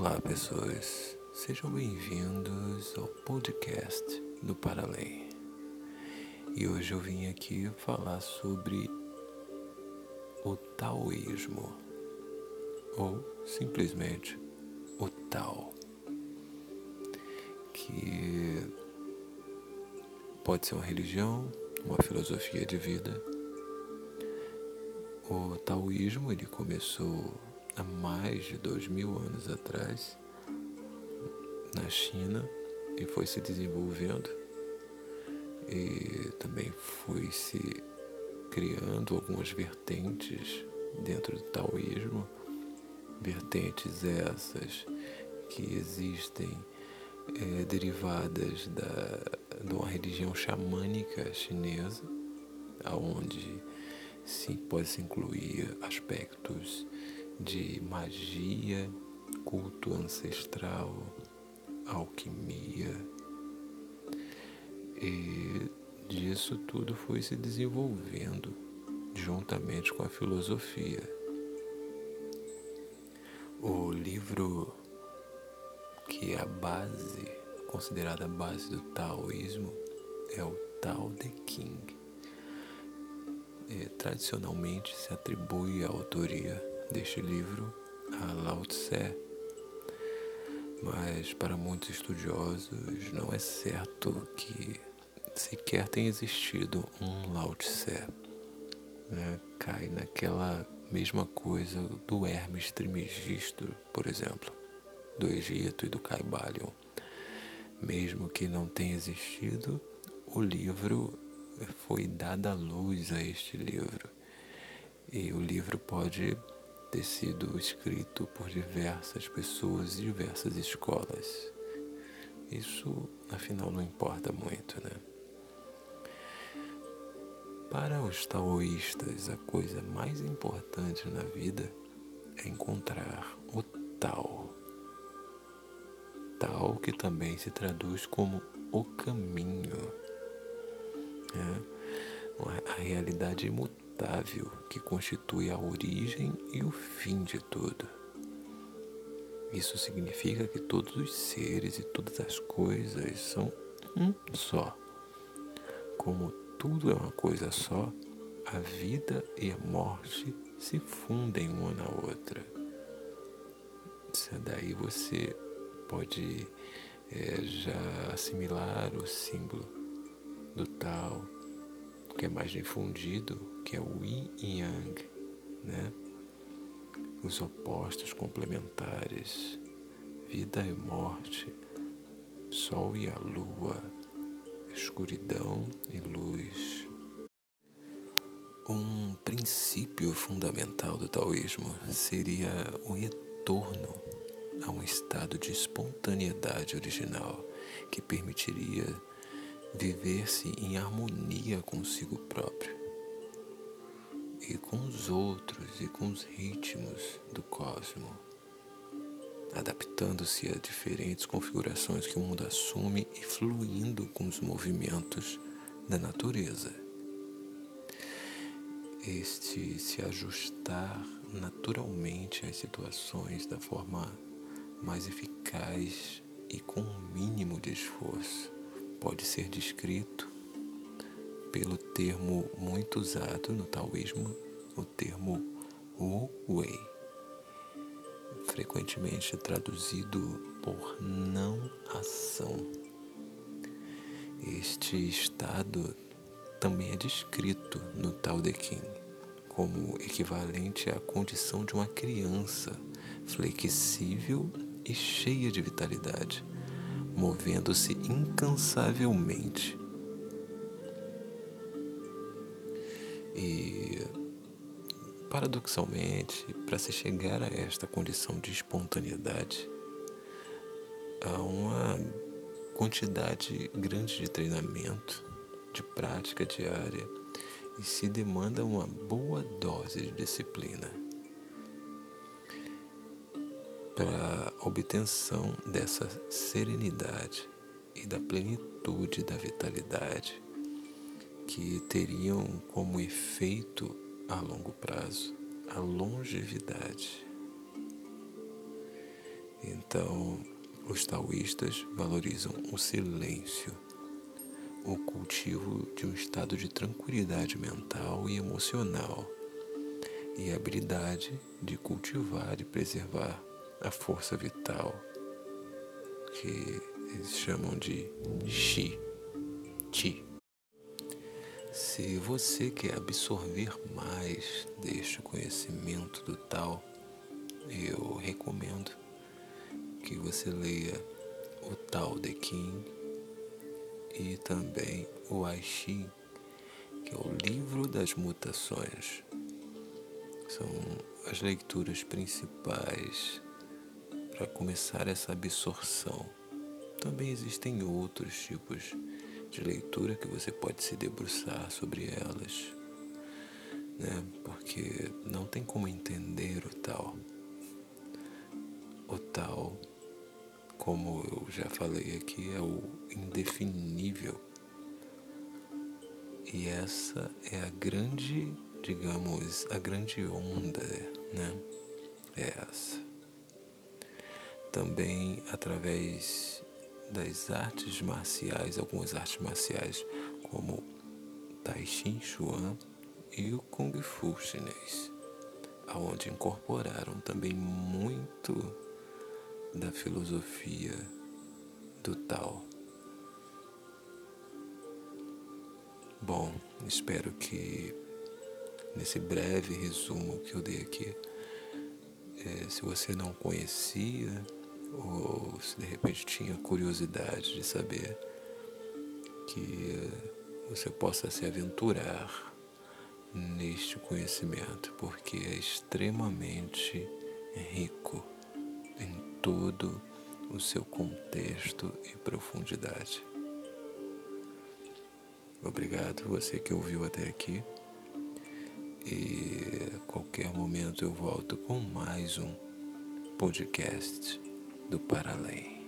Olá, pessoas. Sejam bem-vindos ao podcast do Paralém. E hoje eu vim aqui falar sobre o taoísmo, ou simplesmente o Tao, que pode ser uma religião, uma filosofia de vida. O taoísmo ele começou há mais de dois mil anos atrás na China e foi se desenvolvendo e também foi se criando algumas vertentes dentro do taoísmo, vertentes essas que existem é, derivadas da, de uma religião xamânica chinesa, aonde sim pode se incluir aspectos de magia, culto ancestral, alquimia. E disso tudo foi se desenvolvendo juntamente com a filosofia. O livro que é a base, considerada a base do taoísmo, é o Tao Te Ching. E, tradicionalmente se atribui a autoria deste livro a Lao Tse, mas para muitos estudiosos não é certo que sequer tenha existido um Lao Tse. Né? Cai naquela mesma coisa do Hermes Trismegisto, por exemplo, do Egito e do Caibalion. Mesmo que não tenha existido, o livro foi dada luz a este livro. E o livro pode ter sido escrito por diversas pessoas e diversas escolas. Isso, afinal, não importa muito, né? Para os taoístas, a coisa mais importante na vida é encontrar o Tao. Tao que também se traduz como o caminho. Né? A realidade imutável imutável que constitui a origem e o fim de tudo. Isso significa que todos os seres e todas as coisas são um só. Como tudo é uma coisa só, a vida e a morte se fundem uma na outra. Daí você pode é, já assimilar o símbolo do tal que é mais difundido, que é o yin e yang, né? Os opostos complementares, vida e morte, sol e a lua, escuridão e luz. Um princípio fundamental do taoísmo seria o retorno a um estado de espontaneidade original que permitiria viver-se em harmonia consigo próprio e com os outros e com os ritmos do cosmos, adaptando-se a diferentes configurações que o mundo assume e fluindo com os movimentos da natureza. Este se ajustar naturalmente às situações da forma mais eficaz e com o um mínimo de esforço pode ser descrito pelo termo muito usado no taoísmo, o termo Wu Wei, frequentemente traduzido por não ação. Este estado também é descrito no Tao Te Ching como equivalente à condição de uma criança flexível e cheia de vitalidade movendo-se incansavelmente. E, paradoxalmente, para se chegar a esta condição de espontaneidade, há uma quantidade grande de treinamento, de prática diária e se demanda uma boa dose de disciplina para a obtenção dessa serenidade e da plenitude da vitalidade que teriam como efeito a longo prazo a longevidade. Então, os taoístas valorizam o silêncio, o cultivo de um estado de tranquilidade mental e emocional e a habilidade de cultivar e preservar a força vital que eles chamam de Qi. Qi. Se você quer absorver mais deste conhecimento do Tao, eu recomendo que você leia o Tao de King e também o I que é o livro das mutações. São as leituras principais para começar essa absorção. Também existem outros tipos de leitura que você pode se debruçar sobre elas, né? Porque não tem como entender o tal. O tal, como eu já falei aqui, é o indefinível. E essa é a grande, digamos, a grande onda, né? É essa. Também através das artes marciais, algumas artes marciais, como Tai Chi Chuan e o Kung Fu chinês, aonde incorporaram também muito da filosofia do Tao. Bom, espero que nesse breve resumo que eu dei aqui, é, se você não conhecia ou se de repente tinha curiosidade de saber que você possa se aventurar neste conhecimento, porque é extremamente rico em todo o seu contexto e profundidade. Obrigado você que ouviu até aqui. E a qualquer momento eu volto com mais um podcast do para lei.